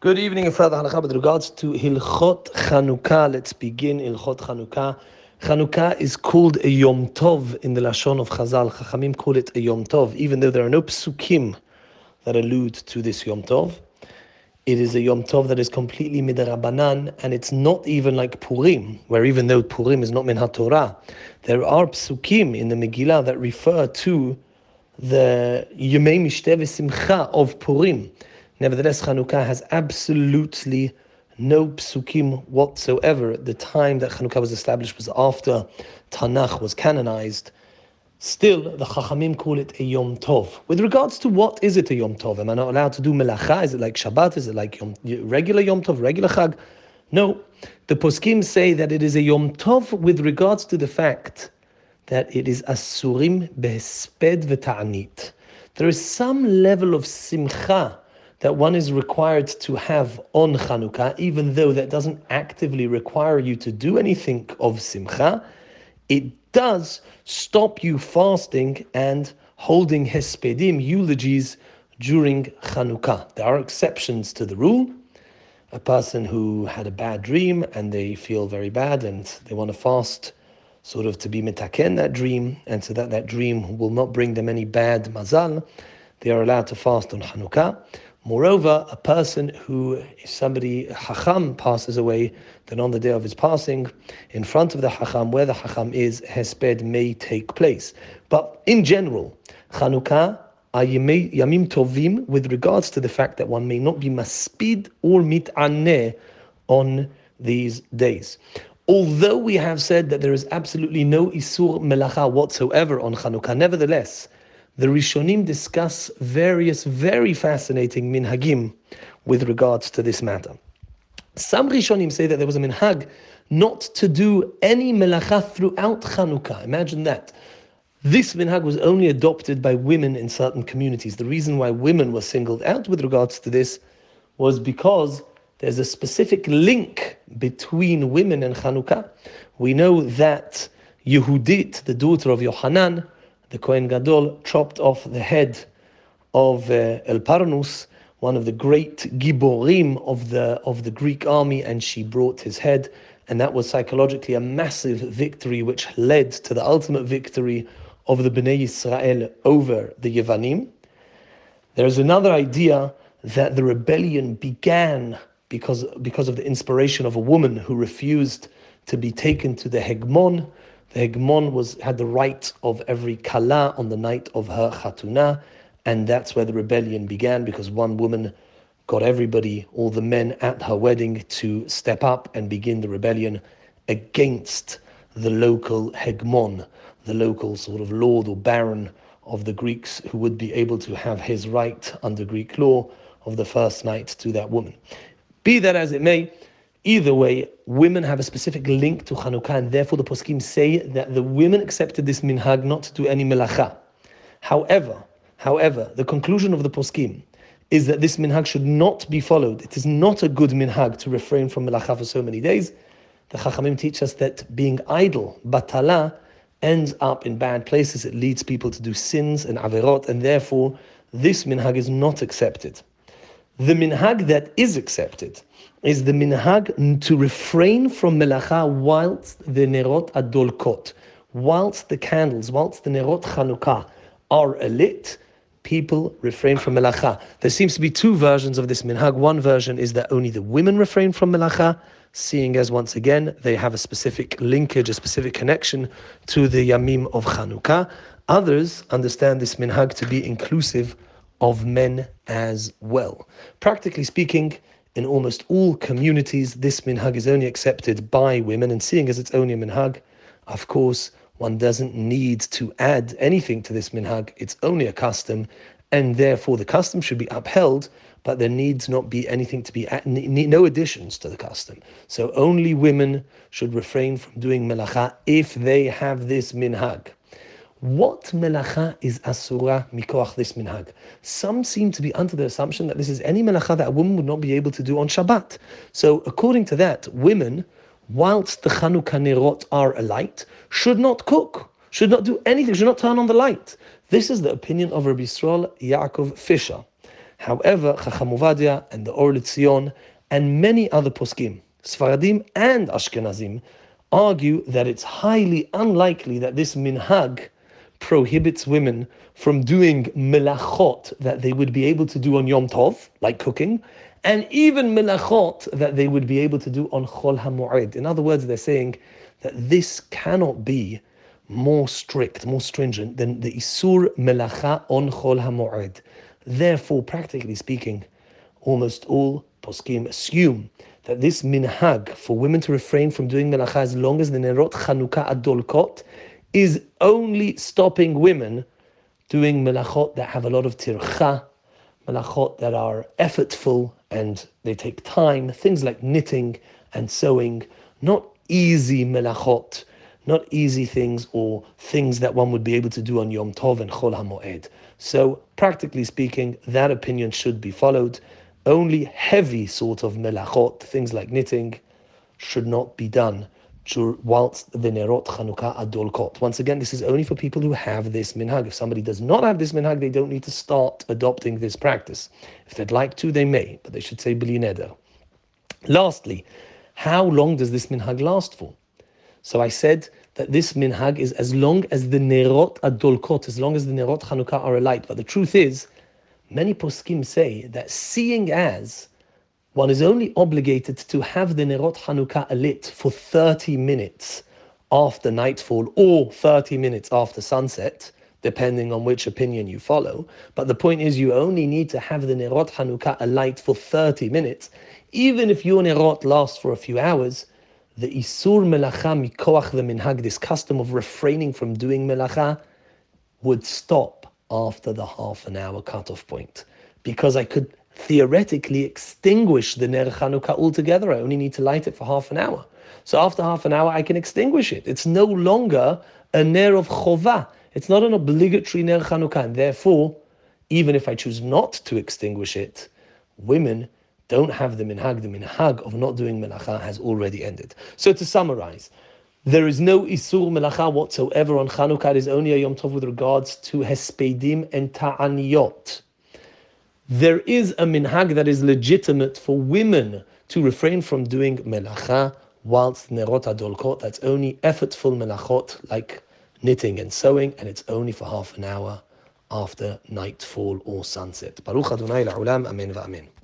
Good evening and further halacha with regards to Hilchot Chanukah. Let's begin Hilchot Chanukah. Chanukah is called a Yom Tov in the Lashon of Chazal. Chachamim call it a Yom Tov, even though there are no psukim that allude to this Yom Tov. It is a Yom Tov that is completely midrabanan, and it's not even like Purim, where even though Purim is not min Torah, there are psukim in the Megillah that refer to the Yemei Mishteh Simcha of Purim. Nevertheless, Chanukah has absolutely no psukim whatsoever. The time that Chanukah was established was after Tanakh was canonized. Still, the Chachamim call it a Yom Tov. With regards to what is it a Yom Tov? Am I not allowed to do melacha? Is it like Shabbat? Is it like Yom, regular Yom Tov, regular Chag? No. The poskim say that it is a Yom Tov with regards to the fact that it is asurim behesped v'ta'anit. There is some level of simcha that one is required to have on Chanukah, even though that doesn't actively require you to do anything of Simcha, it does stop you fasting and holding Hespedim, eulogies, during Chanukah. There are exceptions to the rule. A person who had a bad dream and they feel very bad and they want to fast sort of to be mitaken that dream and so that that dream will not bring them any bad mazal, they are allowed to fast on Chanukah. Moreover, a person who, if somebody, Hacham, passes away, then on the day of his passing, in front of the Hacham, where the Hacham is, Hesped may take place. But in general, Chanukah are Yamim Tovim with regards to the fact that one may not be maspid or mit'aneh on these days. Although we have said that there is absolutely no Isur Melacha whatsoever on Chanukah, nevertheless, the Rishonim discuss various very fascinating minhagim with regards to this matter. Some Rishonim say that there was a minhag not to do any melacha throughout Chanukah. Imagine that. This minhag was only adopted by women in certain communities. The reason why women were singled out with regards to this was because there's a specific link between women and Chanukah. We know that Yehudit, the daughter of Yohanan, the Kohen Gadol chopped off the head of uh, Elparnus, one of the great giborim of the of the Greek army, and she brought his head, and that was psychologically a massive victory, which led to the ultimate victory of the Bnei Israel over the Yevanim. There's another idea that the rebellion began because because of the inspiration of a woman who refused to be taken to the Hegmon the Hegmon was had the right of every kala on the night of her chatuna, and that's where the rebellion began because one woman got everybody, all the men at her wedding, to step up and begin the rebellion against the local Hegmon, the local sort of lord or baron of the Greeks who would be able to have his right under Greek law of the first night to that woman. Be that as it may, Either way, women have a specific link to Chanukah, and therefore the poskim say that the women accepted this minhag not to do any melacha. However, however, the conclusion of the poskim is that this minhag should not be followed. It is not a good minhag to refrain from melacha for so many days. The Chachamim teach us that being idle, batala, ends up in bad places. It leads people to do sins and averot, and therefore this minhag is not accepted. The minhag that is accepted is the minhag to refrain from melacha whilst the nerot adolkot, whilst the candles, whilst the nerot chanukah are lit, people refrain from melacha. There seems to be two versions of this minhag. One version is that only the women refrain from melacha, seeing as once again they have a specific linkage, a specific connection to the yamim of chanukah. Others understand this minhag to be inclusive of men as well. Practically speaking, in almost all communities, this minhag is only accepted by women, and seeing as it's only a minhag, of course, one doesn't need to add anything to this minhag. It's only a custom, and therefore the custom should be upheld, but there needs not be anything to be no additions to the custom. So only women should refrain from doing melacha if they have this minhag. What melacha is asura mikoach this minhag? Some seem to be under the assumption that this is any melacha that a woman would not be able to do on Shabbat. So according to that, women, whilst the Chanukah nerot are alight, should not cook, should not do anything, should not turn on the light. This is the opinion of Rabbi Yisrael Yaakov Fisher. However, Chacham Ovadia and the Or L'Tzion and many other poskim, Sfaradim and Ashkenazim, argue that it's highly unlikely that this minhag prohibits women from doing melachot that they would be able to do on Yom Tov, like cooking, and even melachot that they would be able to do on Chol HaMoed. In other words, they're saying that this cannot be more strict, more stringent than the Isur Melacha on Chol HaMoed. Therefore, practically speaking, almost all poskim assume that this minhag for women to refrain from doing melacha as long as the Nerot Chanukah Adolkot is only stopping women doing melachot that have a lot of tircha, melachot that are effortful and they take time, things like knitting and sewing, not easy melachot, not easy things or things that one would be able to do on Yom Tov and Chol HaMoed. So, practically speaking, that opinion should be followed. Only heavy sort of melachot, things like knitting, should not be done whilst the Nerot Chanukah Adolkot. Once again, this is only for people who have this minhag. If somebody does not have this minhag, they don't need to start adopting this practice. If they'd like to, they may, but they should say Bli Neder. Lastly, how long does this minhag last for? So I said that this minhag is as long as the Nerot Adolkot, as long as the Nerot Chanukah are alight. But the truth is, many poskim say that seeing as one is only obligated to have the Nerot Chanukah lit for 30 minutes after nightfall or 30 minutes after sunset, depending on which opinion you follow. But the point is, you only need to have the Nerot Chanukah alight for 30 minutes. Even if your Nerot lasts for a few hours, the Isur Melacha Mikoach the Minhag, this custom of refraining from doing Melacha, would stop after the half an hour cutoff point. Because I could theoretically extinguish the Ner Chanukah altogether. I only need to light it for half an hour. So after half an hour, I can extinguish it. It's no longer a Ner of Chovah. It's not an obligatory Ner Chanukah. And therefore, even if I choose not to extinguish it, women don't have the minhag. The minhag of not doing melacha has already ended. So to summarize, there is no isur melacha whatsoever on Chanukah. It is only a Yom Tov with regards to hespedim and ta'aniyot there is a minhag that is legitimate for women to refrain from doing melacha whilst nerot adolkot. That's only effortful melachot like knitting and sewing, and it's only for half an hour after nightfall or sunset. Baruch Adonai la'olam, amen va'amen.